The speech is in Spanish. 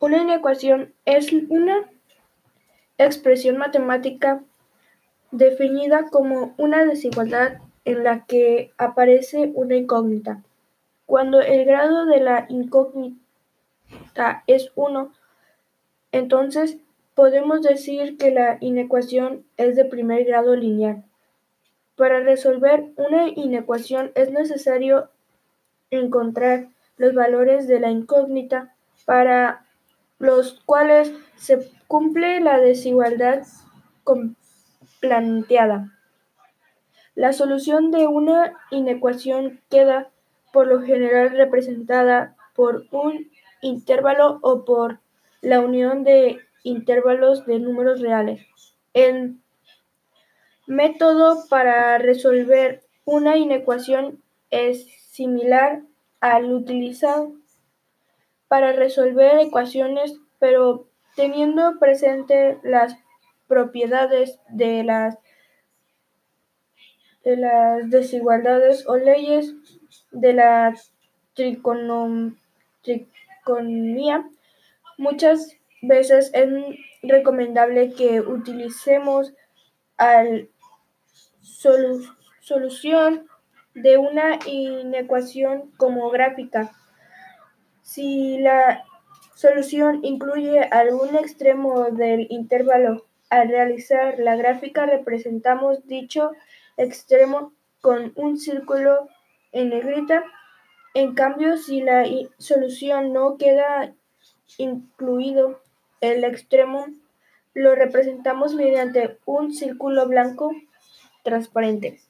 Una inecuación es una expresión matemática definida como una desigualdad en la que aparece una incógnita. Cuando el grado de la incógnita es uno, entonces podemos decir que la inecuación es de primer grado lineal. Para resolver una inecuación es necesario encontrar los valores de la incógnita para los cuales se cumple la desigualdad planteada. La solución de una inecuación queda por lo general representada por un intervalo o por la unión de intervalos de números reales. El método para resolver una inecuación es similar al utilizado para resolver ecuaciones, pero teniendo presente las propiedades de las, de las desigualdades o leyes de la triconomía, muchas veces es recomendable que utilicemos al solución de una inecuación como gráfica. Si la solución incluye algún extremo del intervalo, al realizar la gráfica representamos dicho extremo con un círculo en negrita. En cambio, si la solución no queda incluido el extremo, lo representamos mediante un círculo blanco transparente.